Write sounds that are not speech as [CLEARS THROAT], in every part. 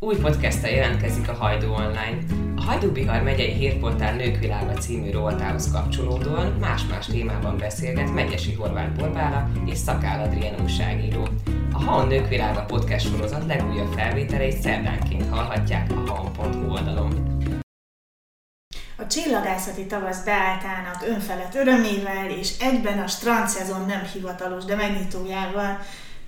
Új podcasttel jelentkezik a Hajdú Online. A Hajdú Bihar megyei hírportál Nők Világa című rovatához kapcsolódóan más-más témában beszélget Megyesi Horváth Borbála és Szakál Adrien újságíró. A Haon Nők Világa podcast sorozat legújabb felvételeit szerdánként hallhatják a haon.hu oldalon. A csillagászati tavasz beállítának önfelett örömével és egyben a strandszezon nem hivatalos, de megnyitójával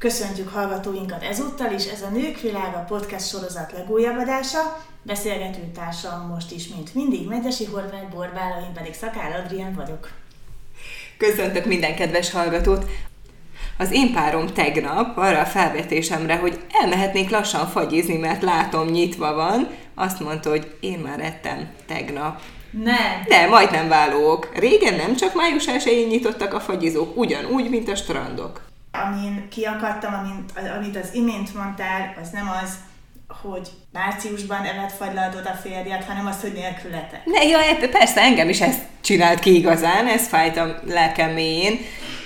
Köszöntjük hallgatóinkat ezúttal is, ez a Nők Világa podcast sorozat legújabb adása. Beszélgető társam most is, mint mindig, Megyesi Horváth Borbála, én pedig Szakál Adrián vagyok. Köszöntök minden kedves hallgatót! Az én párom tegnap arra a felvetésemre, hogy elmehetnénk lassan fagyizni, mert látom nyitva van, azt mondta, hogy én már ettem tegnap. Nem. De majdnem válók. Régen nem csak május 1 nyitottak a fagyizók, ugyanúgy, mint a strandok amin kiakadtam, amint, amit az imént mondtál, az nem az, hogy márciusban evett fagylaltot a férjed, hanem az, hogy nélkülete. Ne, ja, persze, engem is ezt csinált ki igazán, ez fájt a lelkem mélyén,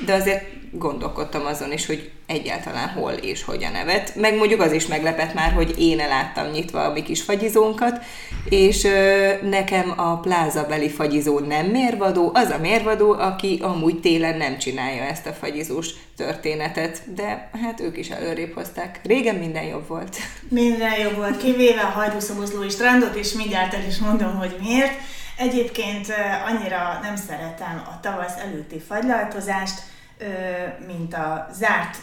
de azért gondolkodtam azon is, hogy egyáltalán hol és hogyan nevet. Meg mondjuk az is meglepett már, hogy én eláttam nyitva a mi kis fagyizónkat, és ö, nekem a plázabeli fagyizó nem mérvadó, az a mérvadó, aki amúgy télen nem csinálja ezt a fagyizós történetet, de hát ők is előrébb hozták. Régen minden jobb volt. Minden jobb volt, kivéve a hajdúszobozlói strandot, és mindjárt el is mondom, hogy miért. Egyébként annyira nem szeretem a tavasz előtti fagylaltozást, mint a zárt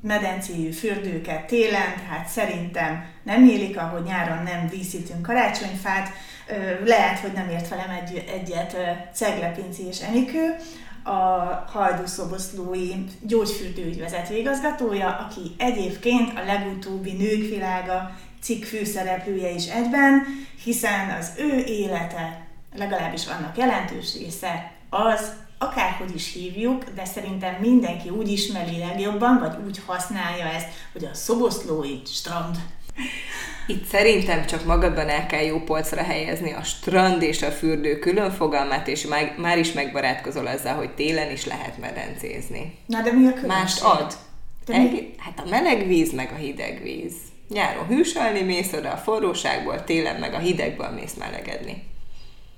medencéjű fürdőket télen, tehát szerintem nem élik, ahogy nyáron nem díszítünk karácsonyfát, lehet, hogy nem ért velem egy, egyet Ceglepinci és Enikő, a Hajdúszoboszlói gyógyfürdőügy vezetőigazgatója, aki egyébként a legutóbbi Nők Világa cikk főszereplője is egyben, hiszen az ő élete, legalábbis annak jelentős része az, akárhogy is hívjuk, de szerintem mindenki úgy ismeri legjobban, vagy úgy használja ezt, hogy a szoboszlói strand. Itt szerintem csak magadban el kell jó polcra helyezni a strand és a fürdő külön fogalmát, és már, már is megbarátkozol azzal, hogy télen is lehet medencézni. Na de mi a különbség? Mást ad. Egy, hát a meleg víz, meg a hideg víz. Nyáron hűsölni mész oda a forróságból, télen meg a hidegből mész melegedni.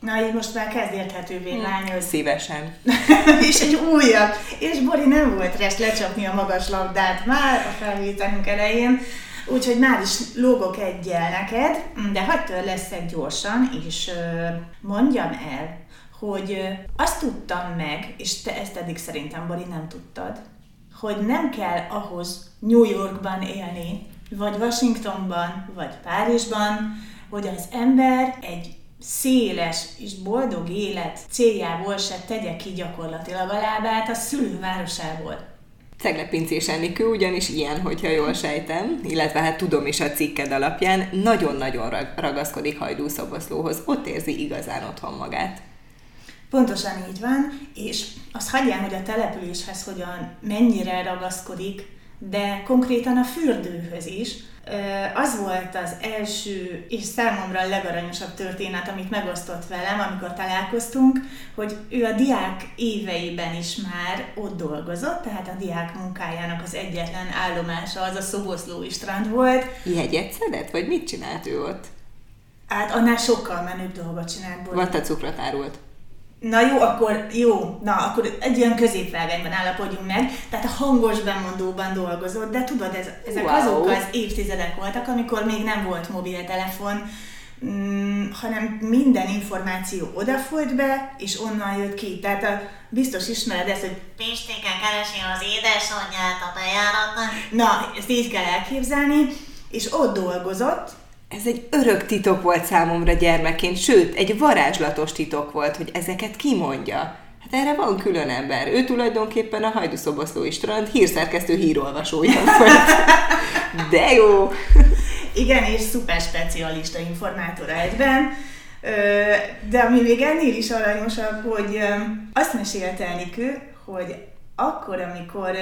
Na, így most már kezd érthetővé hmm. válni, hogy... Szívesen. [LAUGHS] és egy újabb. És Bori nem volt rest lecsapni a magas labdát már a felvételünk elején, úgyhogy már is lógok egyel neked, de hagyd leszek gyorsan, és mondjam el, hogy azt tudtam meg, és te ezt eddig szerintem, Bori, nem tudtad, hogy nem kell ahhoz New Yorkban élni, vagy Washingtonban, vagy Párizsban, hogy az ember egy széles és boldog élet céljából se tegye ki gyakorlatilag a lábát a szülővárosából. Ceglepincés Enikő ugyanis ilyen, hogyha jól sejtem, illetve hát tudom is a cikked alapján, nagyon-nagyon ragaszkodik hajdúszoboszlóhoz, ott érzi igazán otthon magát. Pontosan így van, és azt hagyján, hogy a településhez hogyan, mennyire ragaszkodik, de konkrétan a fürdőhöz is, az volt az első és számomra a legaranyosabb történet, amit megosztott velem, amikor találkoztunk, hogy ő a diák éveiben is már ott dolgozott, tehát a diák munkájának az egyetlen állomása az a Szoboszlói strand volt. Jegyet szedett, vagy mit csinált ő ott? Hát annál sokkal menőbb dolgot csinált. Vagy cukrot árult? Na jó, akkor jó, na akkor egy olyan középvágányban állapodjunk meg, tehát a hangos bemondóban dolgozott, de tudod, ez, ezek wow. azok az évtizedek voltak, amikor még nem volt mobiltelefon, mm, hanem minden információ odafolyt be, és onnan jött ki. Tehát a, biztos ismered ezt, hogy Pistéken keresi az édesanyját a bejáratnak. Na, ezt így kell elképzelni, és ott dolgozott, ez egy örök titok volt számomra gyermekként, sőt, egy varázslatos titok volt, hogy ezeket kimondja. Hát erre van külön ember. Ő tulajdonképpen a Hajdúszoboszlói strand hírszerkesztő hírolvasója volt. [LAUGHS] De jó! Igen, és szuper specialista informátora egyben. De ami még ennél is aranyosabb, hogy azt mesélte Enikő, hogy akkor, amikor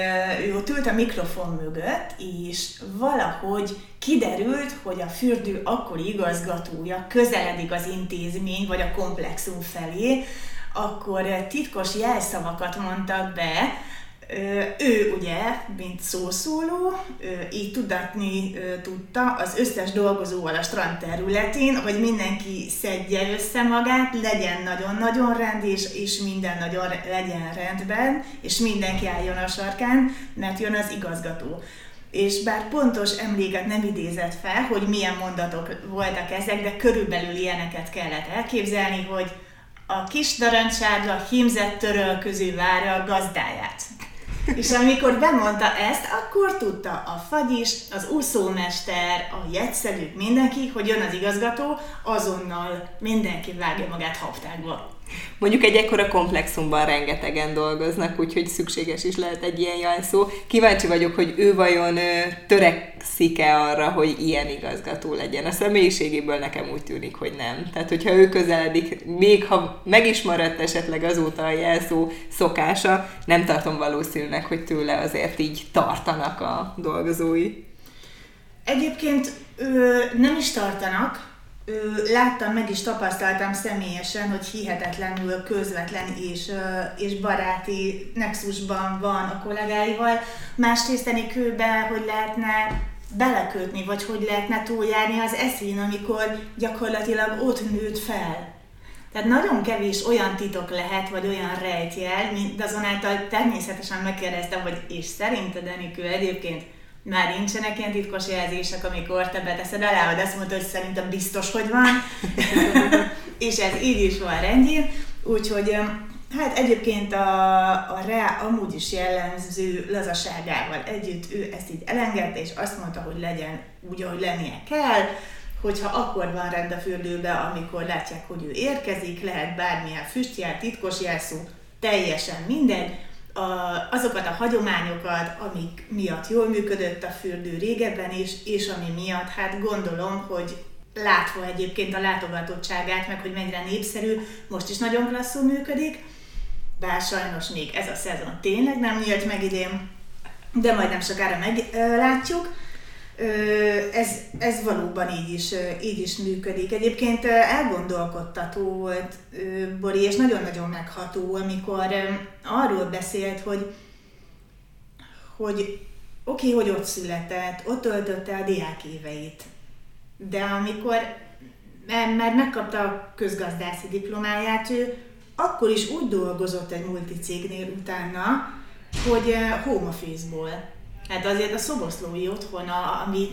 ő ott ült a mikrofon mögött, és valahogy kiderült, hogy a fürdő akkori igazgatója közeledik az intézmény vagy a komplexum felé, akkor titkos jelszavakat mondtak be, Ő ugye, mint szószóló, így tudatni tudta az összes dolgozóval a strand területén, hogy mindenki szedje össze magát, legyen nagyon-nagyon rend, és, és minden nagyon legyen rendben, és mindenki álljon a sarkán, mert jön az igazgató. És bár pontos emléket nem idézett fel, hogy milyen mondatok voltak ezek, de körülbelül ilyeneket kellett elképzelni, hogy a kis narancssárga hímzett törölköző várja a gazdáját. És amikor bemondta ezt, akkor tudta a fagyis, az úszómester, a jegyszerűk, mindenki, hogy jön az igazgató, azonnal mindenki vágja magát haptákba. Mondjuk egy ekkora komplexumban rengetegen dolgoznak, úgyhogy szükséges is lehet egy ilyen jelszó. Kíváncsi vagyok, hogy ő vajon törekszik-e arra, hogy ilyen igazgató legyen. A személyiségéből nekem úgy tűnik, hogy nem. Tehát, hogyha ő közeledik, még ha meg is maradt esetleg azóta a jelszó szokása, nem tartom valószínűnek, hogy tőle azért így tartanak a dolgozói. Egyébként ö, nem is tartanak, láttam, meg is tapasztaltam személyesen, hogy hihetetlenül közvetlen és, és baráti nexusban van a kollégáival. Más tészteni kőbe, hogy lehetne belekötni, vagy hogy lehetne túljárni az eszén, amikor gyakorlatilag ott nőtt fel. Tehát nagyon kevés olyan titok lehet, vagy olyan rejtjel, mint azonáltal természetesen megkérdeztem, hogy és szerinted Enikő egyébként már nincsenek ilyen titkos jelzések, amikor te beteszed alá, vagy azt mondod, hogy szerintem biztos, hogy van, [LAUGHS] és ez így is van rendjén, úgyhogy hát egyébként a, a Rea amúgy is jellemző lazaságával együtt ő ezt így elengedte, és azt mondta, hogy legyen úgy, ahogy lennie kell, hogyha akkor van rend a fürdőbe, amikor látják, hogy ő érkezik, lehet bármilyen füstjel, titkos jelszó, teljesen mindegy, a, azokat a hagyományokat, amik miatt jól működött a fürdő régebben is, és ami miatt hát gondolom, hogy látva egyébként a látogatottságát, meg hogy mennyire népszerű, most is nagyon klasszul működik, bár sajnos még ez a szezon tényleg nem nyílt meg idén, de majd nem sokára meglátjuk. Ez, ez valóban így is, így is működik. Egyébként elgondolkodtató volt Bori, és nagyon-nagyon megható, amikor arról beszélt, hogy, hogy oké, okay, hogy ott született, ott töltötte a diák éveit, de amikor már megkapta a közgazdászi diplomáját, ő akkor is úgy dolgozott egy multicégnél utána, hogy home office-ból. Hát azért a szoboszlói otthona, ami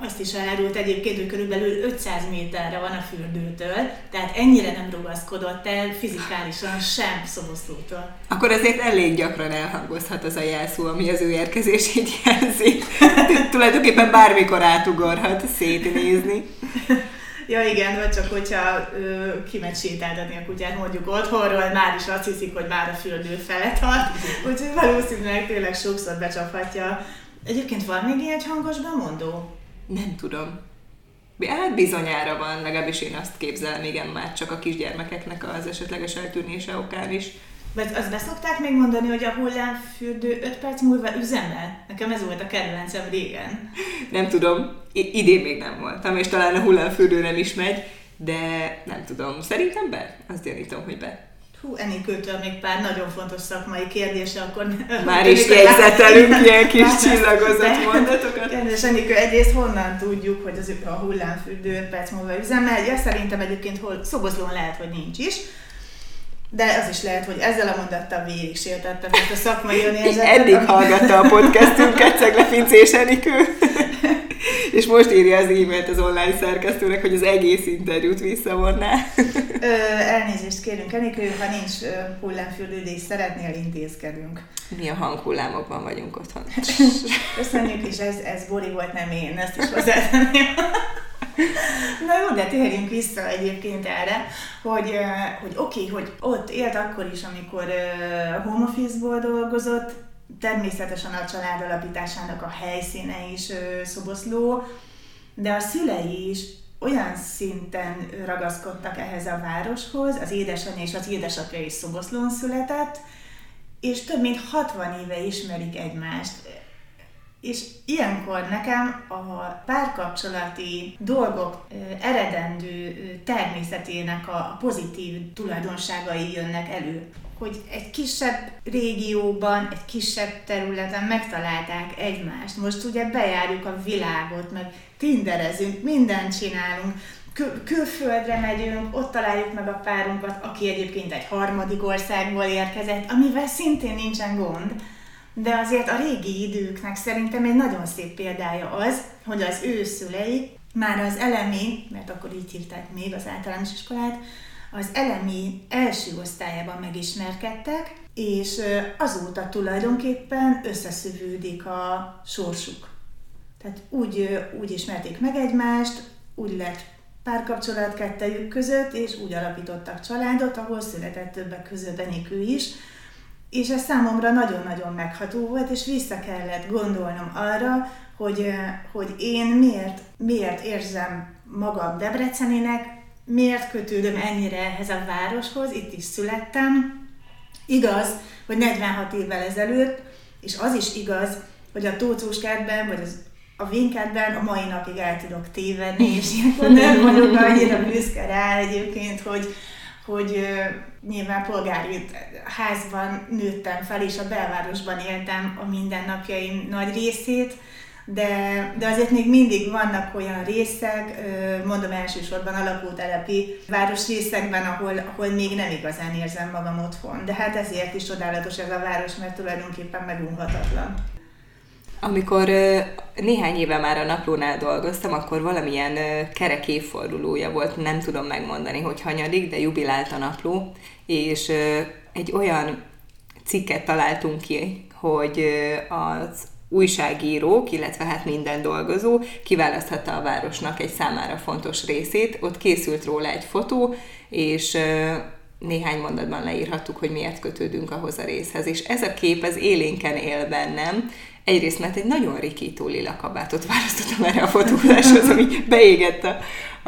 azt is elárult egyébként, hogy körülbelül 500 méterre van a fürdőtől, tehát ennyire nem rugaszkodott el fizikálisan sem szoboszlótól. Akkor azért elég gyakran elhangozhat az a jelszó, ami az ő érkezését jelzi. [LAUGHS] Tulajdonképpen bármikor átugorhat szétnézni. [LAUGHS] Ja igen, vagy csak hogyha ö, kimegy sétáltatni a kutyát mondjuk otthonról, már is azt hiszik, hogy már a fürdő fele tart, [LAUGHS] úgyhogy valószínűleg tényleg sokszor becsaphatja. Egyébként van még ilyen hangos bemondó? Nem tudom. Hát bizonyára van, legalábbis én azt képzelem, igen, már csak a kisgyermekeknek az esetleges eltűnése okán is. Vagy azt beszokták még mondani, hogy a hullámfürdő 5 perc múlva üzemel? Nekem ez volt a kedvencem régen. Nem tudom, idén még nem voltam, és talán a hullámfürdő nem is megy, de nem tudom, szerintem be? Azt gyanítom, hogy be. Hú, Enikőtől még pár nagyon fontos szakmai kérdése, akkor... Már [LAUGHS] is jegyzetelünk ilyen kis [LAUGHS] csillagozott mondatokat. Kedves Enikő, egyrészt honnan tudjuk, hogy az a hullámfürdő 5 perc múlva üzemel? Ja, szerintem egyébként hol, szoboszlón lehet, hogy nincs is. De az is lehet, hogy ezzel a mondattal végig sértettem ezt a szakmai [LAUGHS] önérzetet. Eddig ami- hallgatta a podcastünket Cegle Enikő, [LAUGHS] és most írja az e-mailt az online szerkesztőnek, hogy az egész interjút visszavonná. Ö, [LAUGHS] elnézést kérünk, Enikő, ha nincs ö, hullámfürdő, és szeretnél, intézkedünk. Mi a hanghullámokban vagyunk otthon. [LAUGHS] Köszönjük, és ez, ez Bori volt, nem én, ezt is hozzátenném. Na jó, de térjünk vissza egyébként erre, hogy, hogy oké, okay, hogy ott élt akkor is, amikor home office-ból dolgozott, természetesen a család alapításának a helyszíne is szoboszló, de a szülei is olyan szinten ragaszkodtak ehhez a városhoz, az édesanyja és az édesapja is Szoboszlón született, és több mint 60 éve ismerik egymást. És ilyenkor nekem a párkapcsolati dolgok eredendő természetének a pozitív tulajdonságai jönnek elő hogy egy kisebb régióban, egy kisebb területen megtalálták egymást. Most ugye bejárjuk a világot, meg tinderezünk, mindent csinálunk, kül- külföldre megyünk, ott találjuk meg a párunkat, aki egyébként egy harmadik országból érkezett, amivel szintén nincsen gond. De azért a régi időknek szerintem egy nagyon szép példája az, hogy az ő szüleik már az elemi, mert akkor így hívták még az általános iskolát, az elemi első osztályában megismerkedtek, és azóta tulajdonképpen összeszövődik a sorsuk. Tehát úgy, úgy ismerték meg egymást, úgy lett párkapcsolat kettejük között, és úgy alapítottak családot, ahol született többek között Benikő is, és ez számomra nagyon-nagyon megható volt, és vissza kellett gondolnom arra, hogy, hogy én miért, miért érzem magam Debreceninek, miért kötődöm ennyire ehhez a városhoz, itt is születtem. Igaz, hogy 46 évvel ezelőtt, és az is igaz, hogy a Tócós kertben, vagy az a vénkertben a mai napig el tudok tévedni, [LAUGHS] és ilyenkor nem vagyok annyira büszke rá egyébként, hogy, hogy uh, nyilván polgári házban nőttem fel, és a belvárosban éltem a mindennapjaim nagy részét, de, de azért még mindig vannak olyan részek, mondom elsősorban a lakótelepi városrészekben, ahol, ahol még nem igazán érzem magam otthon. De hát ezért is csodálatos ez a város, mert tulajdonképpen megunhatatlan. Amikor néhány éve már a naplónál dolgoztam, akkor valamilyen kerek évfordulója volt, nem tudom megmondani, hogy hanyadik, de jubilált a napló, és egy olyan cikket találtunk ki, hogy az újságírók, illetve hát minden dolgozó kiválaszthatta a városnak egy számára fontos részét. Ott készült róla egy fotó, és néhány mondatban leírhattuk, hogy miért kötődünk ahhoz a részhez. És ez a kép, ez élénken él bennem, Egyrészt, mert egy nagyon rikító lila kabátot választottam erre a fotózáshoz, ami beégett a,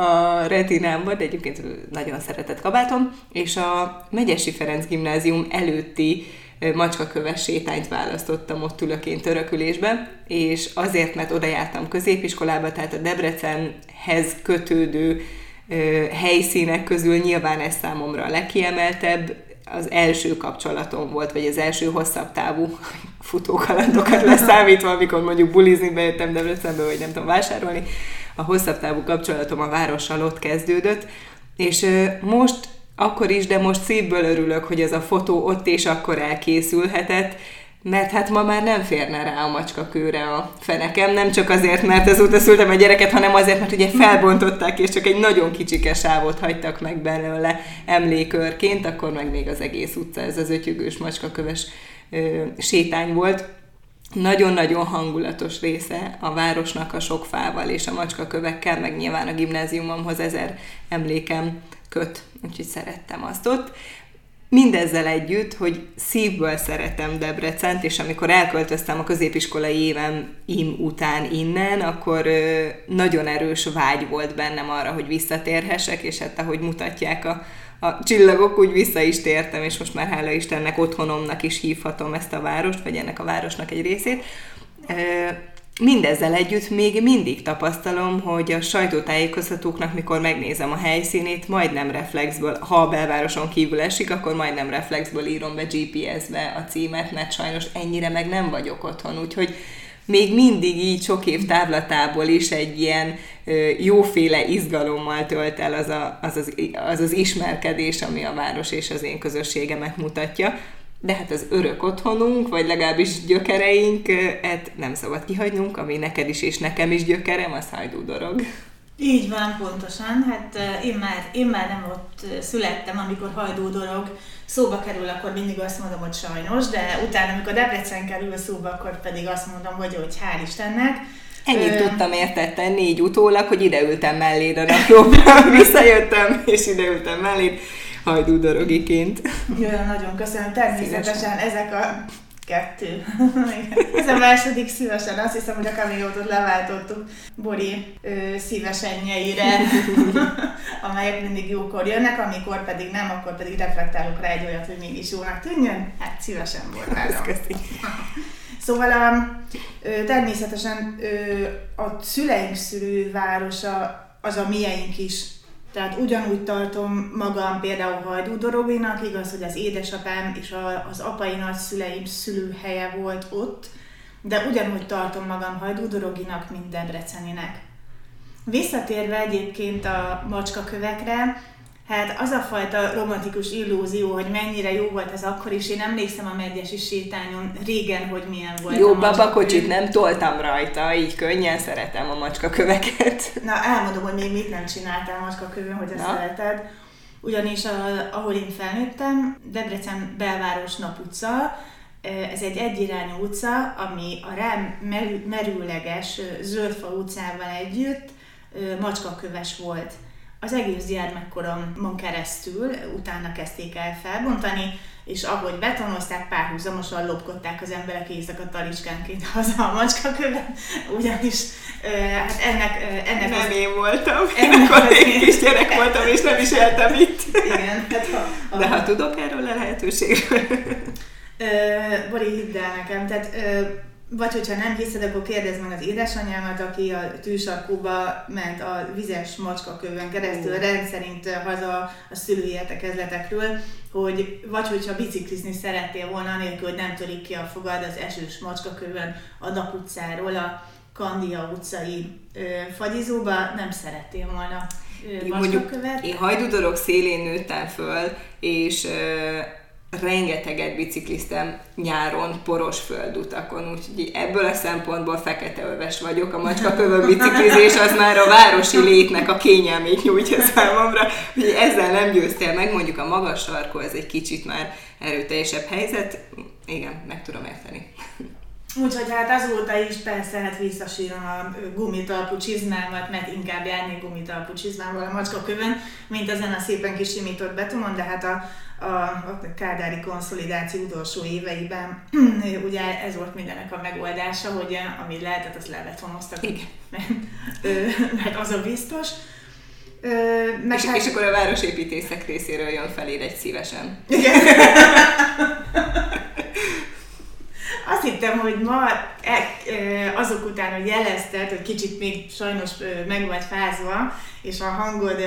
a retinámba, de egyébként nagyon szeretett kabátom, és a Megyesi Ferenc gimnázium előtti macskaköves sétányt választottam ott ülök én törökülésbe, és azért, mert oda jártam középiskolába, tehát a Debrecenhez kötődő helyszínek közül nyilván ez számomra a legkiemeltebb, az első kapcsolatom volt, vagy az első hosszabb távú [LAUGHS] futókalandokat leszámítva, amikor mondjuk bulizni bejöttem Debrecenbe, vagy nem tudom vásárolni, a hosszabb távú kapcsolatom a várossal ott kezdődött, és most akkor is, de most szívből örülök, hogy ez a fotó ott és akkor elkészülhetett, mert hát ma már nem férne rá a macska kőre a fenekem, nem csak azért, mert ezúttal szültem a gyereket, hanem azért, mert ugye felbontották, és csak egy nagyon kicsike sávot hagytak meg belőle emlékörként, akkor meg még az egész utca, ez az ötyögős macskaköves ö, sétány volt. Nagyon-nagyon hangulatos része a városnak a sok fával és a macskakövekkel, meg nyilván a gimnáziumomhoz ezer emlékem köt, úgyhogy szerettem azt ott. Mindezzel együtt, hogy szívből szeretem Debrecent, és amikor elköltöztem a középiskolai évem im után innen, akkor nagyon erős vágy volt bennem arra, hogy visszatérhessek, és hát ahogy mutatják a, a csillagok, úgy vissza is tértem, és most már hála Istennek otthonomnak is hívhatom ezt a várost, vagy ennek a városnak egy részét. Mindezzel együtt még mindig tapasztalom, hogy a sajtótájékoztatóknak, mikor megnézem a helyszínét, majdnem reflexből, ha a belvároson kívül esik, akkor majdnem reflexből írom be GPS-be a címet, mert sajnos ennyire meg nem vagyok otthon, úgyhogy még mindig így sok év távlatából is egy ilyen jóféle izgalommal tölt el az, a, az, az, az az ismerkedés, ami a város és az én közösségemet mutatja de hát az örök otthonunk, vagy legalábbis gyökereinket nem szabad kihagynunk, ami neked is és nekem is gyökerem, az hajdú dorog. Így van, pontosan. Hát én már, én már nem ott születtem, amikor hajdú dorog szóba kerül, akkor mindig azt mondom, hogy sajnos, de utána, amikor Debrecen kerül szóba, akkor pedig azt mondom, hogy, hogy hál' Istennek. Ennyit Ö... tudtam érted tenni így utólag, hogy ideültem melléd a naplóban, [LAUGHS] visszajöttem, és ideültem melléd hajdúdorogiként. Jaj, nagyon köszönöm. Természetesen szívesen. ezek a kettő. Ez a második szívesen. Azt hiszem, hogy a kamiótot leváltottuk Bori ö, szívesenjeire, [LAUGHS] amelyek mindig jókor jönnek, amikor pedig nem, akkor pedig reflektálok rá egy olyat, hogy mégis jónak tűnjön. Hát szívesen volt. Köszönöm. Szóval a, ö, természetesen ö, a szüleink szülővárosa az a mieink is. Tehát ugyanúgy tartom magam például Hajdú Doroginak, igaz, hogy az édesapám és a, az apai nagyszüleim szülőhelye volt ott, de ugyanúgy tartom magam Hajdú Doroginak, mint Debreceninek. Visszatérve egyébként a macskakövekre, Hát az a fajta romantikus illúzió, hogy mennyire jó volt ez akkor is, én emlékszem a megyesi sétányon régen, hogy milyen volt Jó, babakocsit nem toltam rajta, így könnyen szeretem a macskaköveket. [LAUGHS] Na, elmondom, hogy még mit nem csináltál macskakövön, hogy ezt szereted. Ugyanis, a, ahol én felnőttem, Debrecen belváros naputca, ez egy egyirányú utca, ami a rám merü- merőleges Zöldfa utcával együtt macskaköves volt. Az egész gyermekkoromon keresztül utána kezdték el felbontani, és ahogy betonozták, párhuzamosan lopkodták az emberek éjszaka talicskánként [LAUGHS] haza a macskakövet, ugyanis hát ennek, ennek Nem az, én voltam, Ennek én akkor az- egy kisgyerek voltam, és nem is éltem itt. igen, hát ha, ha, De ha tudok erről a lehetőségről. Bori, hidd el nekem, tehát ö, vagy hogyha nem hiszed, akkor kérdezd meg az édesanyámat, aki a tűsarkóba ment a vizes macskakövön keresztül rendszerint ö, haza a szülői értekezletekről, hogy vagy hogyha biciklizni szerettél volna, anélkül, hogy nem törik ki a fogad az esős macskakövön a Nap utcáról a Kandia utcai ö, fagyizóba, nem szerettél volna ö, mondjuk én hajdudorok szélén nőttem föl, és ö, rengeteget bicikliztem nyáron poros földutakon, úgyhogy ebből a szempontból fekete öves vagyok. A macskakövön biciklizés az már a városi létnek a kényelmét nyújtja számomra, úgyhogy ezzel nem győztél meg, mondjuk a magas sarkó, ez egy kicsit már erőteljesebb helyzet. Igen, meg tudom érteni. Úgyhogy hát azóta is persze hát visszasírom a gumitalpú csizmámat, mert inkább járnék gumitalpú csizmával a macskakövön, mint ezen a szépen kisimított betonon, de hát a, a, a kádári konszolidáció utolsó éveiben [CLEARS THROAT] ugye ez volt mindenek a megoldása, hogy ami lehetett, azt lebetonoztak. Igen. Mert, [LAUGHS] ö, mert az a biztos. Ö, meg És, hát, és akkor a városépítészek részéről jön feléd egy szívesen. Azt [LAUGHS] hittem, hogy ma e- e, azok után, hogy jelezted, hogy kicsit még sajnos meg vagy fázva, és a hangod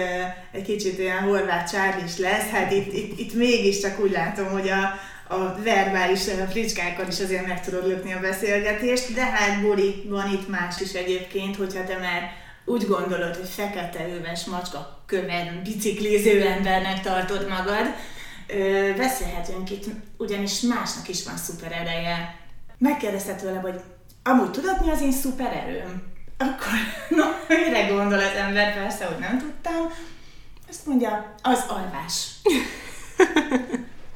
egy kicsit olyan horvát csárlis lesz, hát itt, itt, itt mégiscsak úgy látom, hogy a, a verbális ö, fricskákkal is azért meg tudod lökni a beszélgetést, de hát Bori, van itt más is egyébként, hogyha te már úgy gondolod, hogy fekete öves macska köven bicikliző embernek tartod magad, beszélhetünk itt, ugyanis másnak is van szuper ereje. Megkérdezte tőle, hogy amúgy tudod, mi az én szuper erőm? Akkor, [LAUGHS] no, mire gondol az ember? Persze, hogy nem tudtam. Azt mondja, az alvás.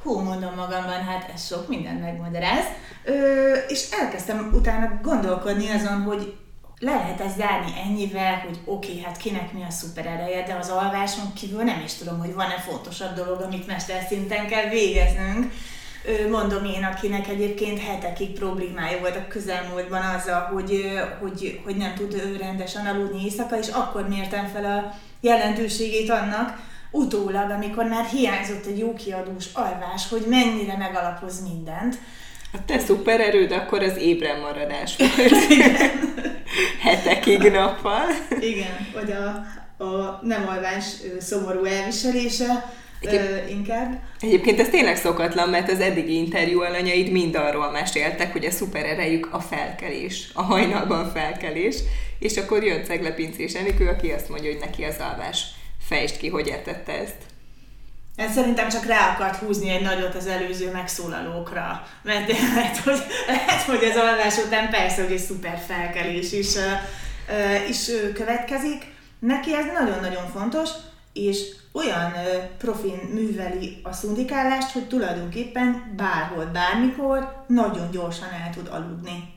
Hú, mondom magamban, hát ez sok mindent megmagyaráz. Ö, és elkezdtem utána gondolkodni azon, hogy le lehet ezt zárni ennyivel, hogy oké, okay, hát kinek mi a szuper ereje, de az alváson kívül nem is tudom, hogy van-e fontosabb dolog, amit mesterszinten kell végeznünk. Mondom én, akinek egyébként hetekig problémája volt a közelmúltban azzal, hogy, hogy, hogy nem tud rendesen aludni éjszaka, és akkor mértem fel a jelentőségét annak, utólag, amikor már hiányzott egy jó kiadós alvás, hogy mennyire megalapoz mindent. A te szupererőd akkor az ébren maradás volt. [LAUGHS] Hetekig nappal. Igen, vagy a, a nem alvás szomorú elviselése ö, inkább. Egyébként ez tényleg szokatlan, mert az eddigi interjú alanyaid mind arról meséltek, hogy a szupererejük a felkelés, a hajnalban felkelés, és akkor jön Ceglepincés Enikő, aki azt mondja, hogy neki az alvás. Fejtsd ki, hogy értette ezt. Ez szerintem csak rá akart húzni egy nagyot az előző megszólalókra, mert lehet, hogy, lehet, hogy az alvás után persze, hogy egy szuper felkelés is, is következik. Neki ez nagyon-nagyon fontos, és olyan profin műveli a szundikálást, hogy tulajdonképpen bárhol, bármikor nagyon gyorsan el tud aludni.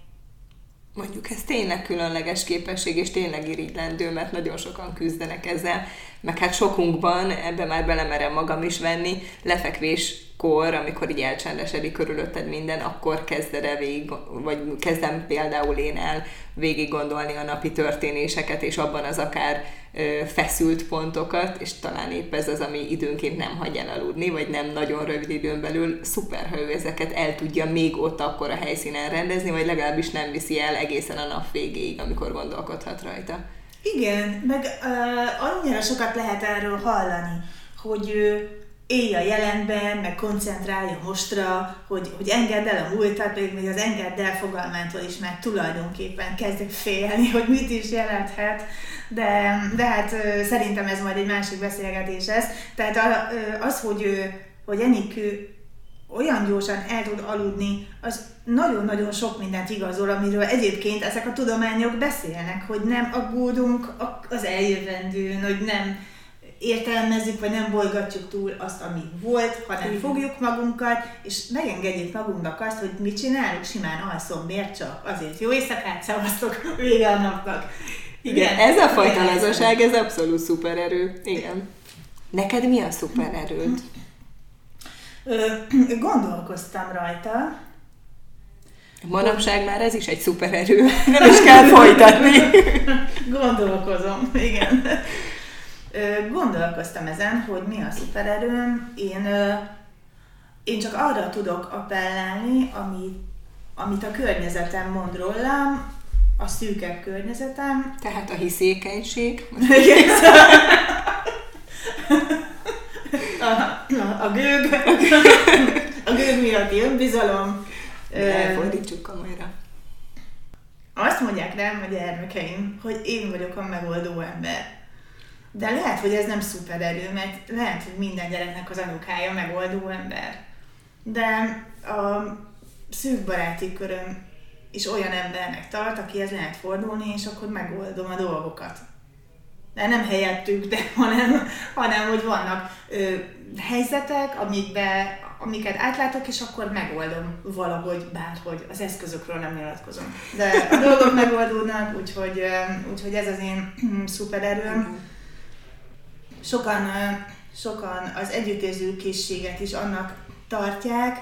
Mondjuk ez tényleg különleges képesség, és tényleg irigylendő, mert nagyon sokan küzdenek ezzel, meg hát sokunkban, ebbe már belemerem magam is venni, lefekvés kor, amikor így elcsendesedik körülötted minden, akkor kezded el végig, vagy kezdem például én el végig gondolni a napi történéseket, és abban az akár ö, feszült pontokat, és talán épp ez az, ami időnként nem hagy el vagy nem nagyon rövid időn belül, szuper, ha ő ezeket el tudja még ott akkor a helyszínen rendezni, vagy legalábbis nem viszi el egészen a nap végéig, amikor gondolkodhat rajta. Igen, meg uh, annyira sokat lehet erről hallani, hogy uh, élj a jelenben, meg koncentrálja mostra, hogy, hogy engedd el a múltat, még az engedd el fogalmától is már tulajdonképpen kezdek félni, hogy mit is jelenthet, de, de hát szerintem ez majd egy másik beszélgetés lesz. Tehát az, hogy, hogy Enikő olyan gyorsan el tud aludni, az nagyon-nagyon sok mindent igazol, amiről egyébként ezek a tudományok beszélnek, hogy nem aggódunk az eljövendőn, hogy nem értelmezzük, vagy nem bolygatjuk túl azt, ami volt, hanem fogjuk magunkat, és megengedjük magunknak azt, hogy mit csinálunk, simán alszom, miért csak? Azért jó éjszakát szavaztok [LAUGHS] vége a napnak. Igen, Igen, ez a fajta lazaság, ez abszolút szupererő. Igen. Neked mi a szupererőd? Gondolkoztam rajta. Manapság már ez is egy szupererő, [LAUGHS] nem is kell folytatni. Gondolkozom, igen. Gondolkoztam ezen, hogy mi a szupererőm. Én, én csak arra tudok appellálni, ami, amit a környezetem mond rólam, a szűkebb környezetem. Tehát a hiszékenység. [LAUGHS] a, a, a gőg, [LAUGHS] a gőg miatti önbizalom. Elfordítsuk kamerra. Azt mondják rám a gyermekeim, hogy én vagyok a megoldó ember. De lehet, hogy ez nem szupererő, mert lehet, hogy minden gyereknek az anyukája megoldó ember. De a szűk baráti köröm is olyan embernek tart, akihez lehet fordulni, és akkor megoldom a dolgokat. De nem helyettük, de hanem, hanem hogy vannak ö, helyzetek, amikbe, amiket átlátok, és akkor megoldom valahogy, bárhogy. Az eszközökről nem nyilatkozom. De a dolgok megoldódnak, úgyhogy, úgyhogy ez az én [CLEARS THROAT] szupererőm sokan, sokan az együttérző készséget is annak tartják.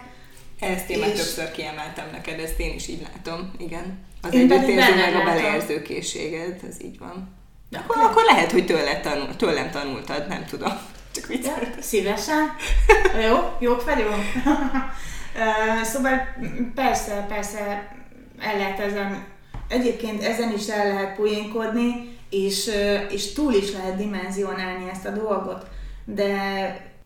Ezt én már többször kiemeltem neked, ezt én is így látom, igen. Az együttérző meg a beleérző készséged, ez így van. De akkor, akkor lehet, hogy tőle tanul, tőlem tanultad, nem tudom. Csak vicceltem. Szívesen. [LAUGHS] Jó, jók vagyunk. [LAUGHS] szóval persze, persze el lehet ezen, egyébként ezen is el lehet poénkodni, és, és túl is lehet dimenzionálni ezt a dolgot. De,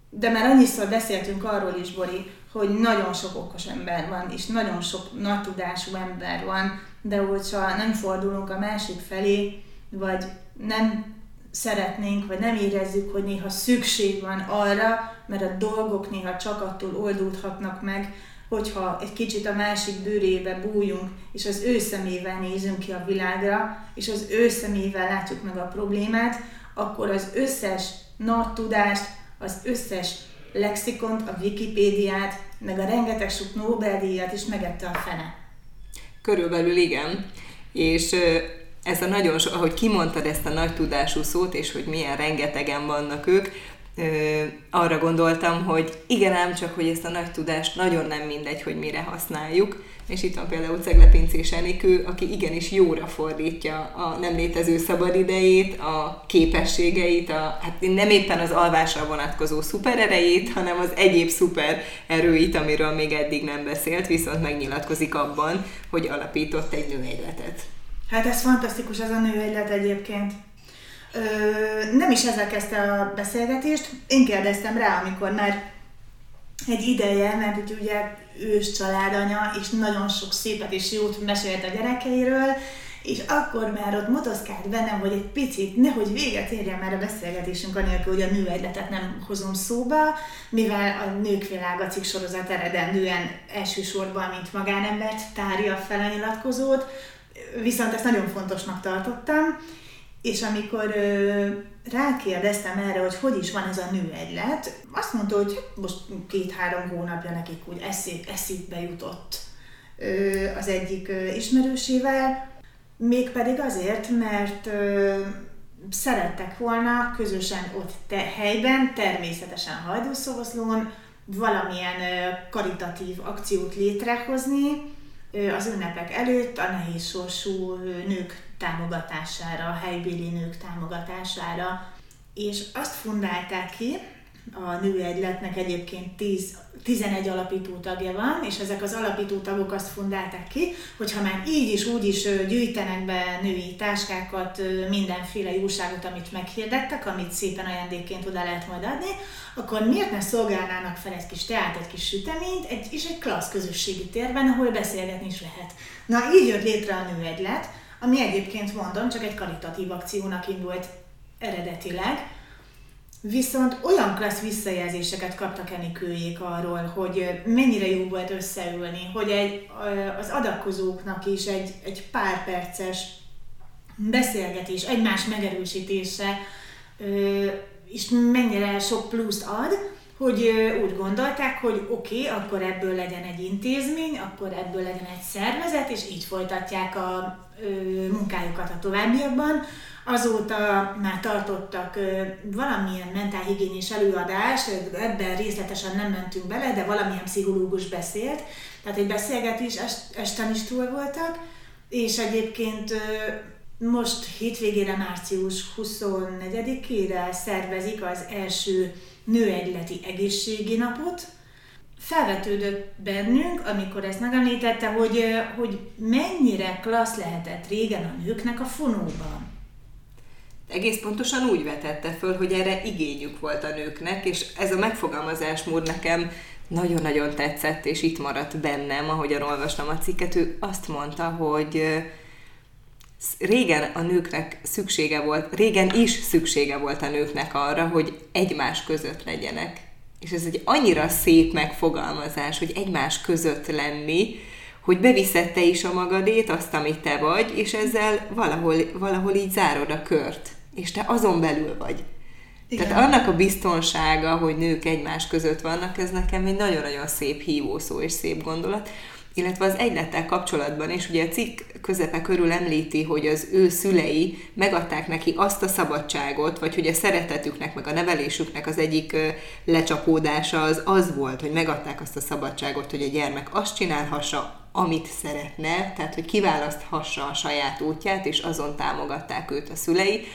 de már annyiszor beszéltünk arról is, Bori, hogy nagyon sok okos ember van, és nagyon sok nagy tudású ember van, de hogyha nem fordulunk a másik felé, vagy nem szeretnénk, vagy nem érezzük, hogy néha szükség van arra, mert a dolgok néha csak attól oldódhatnak meg, hogyha egy kicsit a másik bőrébe bújunk, és az ő szemével nézünk ki a világra, és az ő szemével látjuk meg a problémát, akkor az összes nagy tudást, az összes lexikont, a Wikipédiát, meg a rengeteg sok Nobel-díjat is megette a fene. Körülbelül igen. És ez a nagyon, ahogy kimondtad ezt a nagy tudású szót, és hogy milyen rengetegen vannak ők, arra gondoltam, hogy igen ám csak, hogy ezt a nagy tudást nagyon nem mindegy, hogy mire használjuk, és itt van például Ceglepincés Enikő, aki igenis jóra fordítja a nem létező szabadidejét, a képességeit, a, hát nem éppen az alvásra vonatkozó szupererejét, hanem az egyéb szuper erőit, amiről még eddig nem beszélt, viszont megnyilatkozik abban, hogy alapított egy nőegyletet. Hát ez fantasztikus ez a nőegylet egyébként. Ö, nem is ezzel kezdte a beszélgetést, én kérdeztem rá, amikor már egy ideje, mert úgy ugye ős családanya, és nagyon sok szépet és jót mesélt a gyerekeiről, és akkor már ott motoszkált bennem, hogy egy picit, nehogy véget érjen már a beszélgetésünk anélkül, hogy a nőegyletet nem hozom szóba, mivel a Nők Világa cikk sorozat eredendően elsősorban, mint magánembert tárja fel a nyilatkozót, viszont ezt nagyon fontosnak tartottam, és amikor ö, rákérdeztem erre, hogy hogy is van ez a nőegylet, azt mondta, hogy most két-három hónapja nekik úgy eszét, eszébe jutott ö, az egyik ö, ismerősével, mégpedig azért, mert ö, szerettek volna közösen ott te, helyben, természetesen Hajdúszoboszlón, valamilyen karitatív akciót létrehozni az ünnepek előtt a nehéz sorsú nők támogatására, a helybéli nők támogatására, és azt fundálták ki, a nőegyletnek egyébként 10, 11 alapító tagja van, és ezek az alapító tagok azt fundálták ki, hogy ha már így is, úgy is gyűjtenek be női táskákat, mindenféle jóságot, amit meghirdettek, amit szépen ajándékként oda lehet majd adni, akkor miért ne szolgálnának fel egy kis teát, egy kis süteményt, egy, és egy klassz közösségi térben, ahol beszélgetni is lehet. Na, így jött létre a nőegylet, ami egyébként mondom, csak egy karitatív akciónak indult eredetileg, Viszont olyan klassz visszajelzéseket kaptak Enikőjék arról, hogy mennyire jó volt összeülni, hogy egy, az adakozóknak is egy, egy pár perces beszélgetés, egymás megerősítése és mennyire sok pluszt ad, hogy úgy gondolták, hogy oké, okay, akkor ebből legyen egy intézmény, akkor ebből legyen egy szervezet, és így folytatják a munkájukat a továbbiakban. Azóta már tartottak valamilyen mentálhigiénés előadást, ebben részletesen nem mentünk bele, de valamilyen pszichológus beszélt, tehát egy beszélgetés est, esten is túl voltak, és egyébként most hétvégére, március 24-ére szervezik az első nőegyleti egészségi napot, felvetődött bennünk, amikor ezt megemlítette, hogy, hogy mennyire klassz lehetett régen a nőknek a fonóban. Egész pontosan úgy vetette föl, hogy erre igényük volt a nőknek, és ez a megfogalmazásmód nekem nagyon-nagyon tetszett, és itt maradt bennem, ahogyan olvastam a cikket, ő azt mondta, hogy régen a nőknek szüksége volt, régen is szüksége volt a nőknek arra, hogy egymás között legyenek. És ez egy annyira szép megfogalmazás, hogy egymás között lenni, hogy beviszed te is a magadét, azt, amit te vagy, és ezzel valahol, valahol így zárod a kört, és te azon belül vagy. Igen. Tehát annak a biztonsága, hogy nők egymás között vannak, ez nekem egy nagyon-nagyon szép hívószó és szép gondolat illetve az egylettel kapcsolatban is, ugye a cikk közepe körül említi, hogy az ő szülei megadták neki azt a szabadságot, vagy hogy a szeretetüknek, meg a nevelésüknek az egyik lecsapódása az az volt, hogy megadták azt a szabadságot, hogy a gyermek azt csinálhassa, amit szeretne, tehát hogy kiválaszthassa a saját útját, és azon támogatták őt a szülei.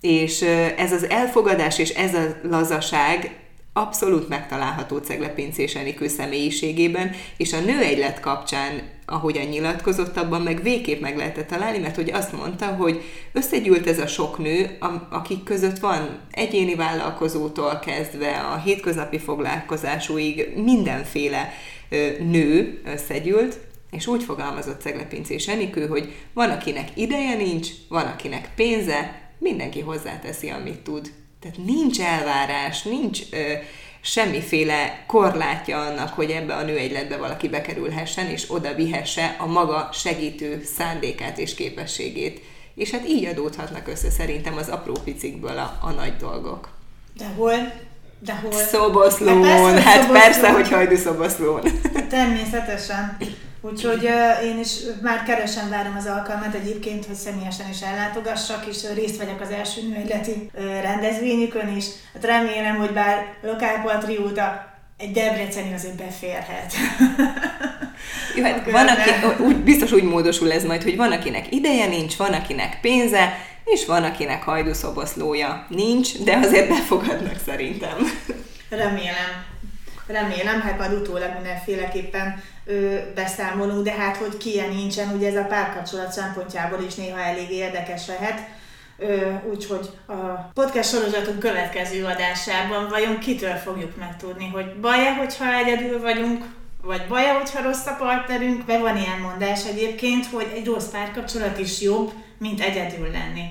És ez az elfogadás és ez a lazaság abszolút megtalálható Ceglepincés Enikő személyiségében, és a nő egylet kapcsán, ahogyan nyilatkozott, abban meg végképp meg lehetett találni, mert hogy azt mondta, hogy összegyűlt ez a sok nő, akik között van egyéni vállalkozótól kezdve a hétköznapi foglalkozásúig mindenféle nő összegyűlt, és úgy fogalmazott Ceglepincés Enikő, hogy van, akinek ideje nincs, van, akinek pénze, mindenki hozzáteszi, amit tud. Tehát nincs elvárás, nincs ö, semmiféle korlátja annak, hogy ebbe a nőegyletbe valaki bekerülhessen, és oda vihesse a maga segítő szándékát és képességét. És hát így adódhatnak össze szerintem az apró picikből a, a nagy dolgok. De hol? De hol? Szoboszlón, hát persze, hát szoboszlón. persze hogy hajdu szoboszlón. Természetesen. Úgyhogy én is már keresen várom az alkalmat egyébként, hogy személyesen is ellátogassak, és részt vegyek az első uh, rendezvényükön is. Hát remélem, hogy bár lokálpatrióta, egy Debreceni azért beférhet. Jó, hát van, aki, úgy, biztos úgy módosul ez majd, hogy van, akinek ideje nincs, van, akinek pénze, és van, akinek hajdúszoboszlója nincs, de azért befogadnak szerintem. Remélem. Remélem, hát majd utólag mindenféleképpen ö, beszámolunk, de hát, hogy ilyen nincsen, ugye ez a párkapcsolat szempontjából is néha elég érdekes lehet. Úgyhogy a podcast sorozatunk következő adásában vajon kitől fogjuk megtudni, hogy baj hogyha egyedül vagyunk, vagy baj hogyha rossz a partnerünk, be van ilyen mondás egyébként, hogy egy rossz párkapcsolat is jobb, mint egyedül lenni.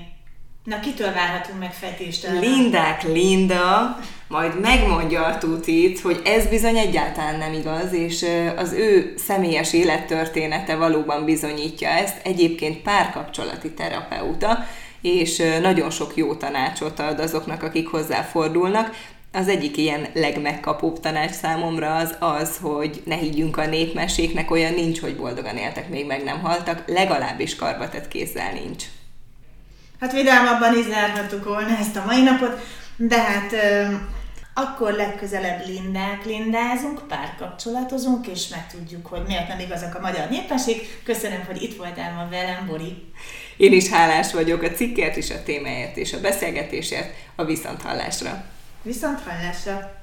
Na, kitől várhatunk meg fejtést? Lindák Linda majd megmondja a tutit, hogy ez bizony egyáltalán nem igaz, és az ő személyes élettörténete valóban bizonyítja ezt. Egyébként párkapcsolati terapeuta, és nagyon sok jó tanácsot ad azoknak, akik hozzáfordulnak. Az egyik ilyen legmegkapóbb tanács számomra az az, hogy ne higgyünk a népmeséknek, olyan nincs, hogy boldogan éltek, még meg nem haltak, legalábbis karbatett kézzel nincs. Hát vidámabban is zárhattuk volna ezt a mai napot, de hát akkor legközelebb lindák lindázunk, párkapcsolatozunk, és megtudjuk, hogy miért nem igazak a magyar népesség. Köszönöm, hogy itt voltál ma velem, Bori. Én is hálás vagyok a cikkért és a témáért és a beszélgetésért a viszonthallásra. Viszonthallásra!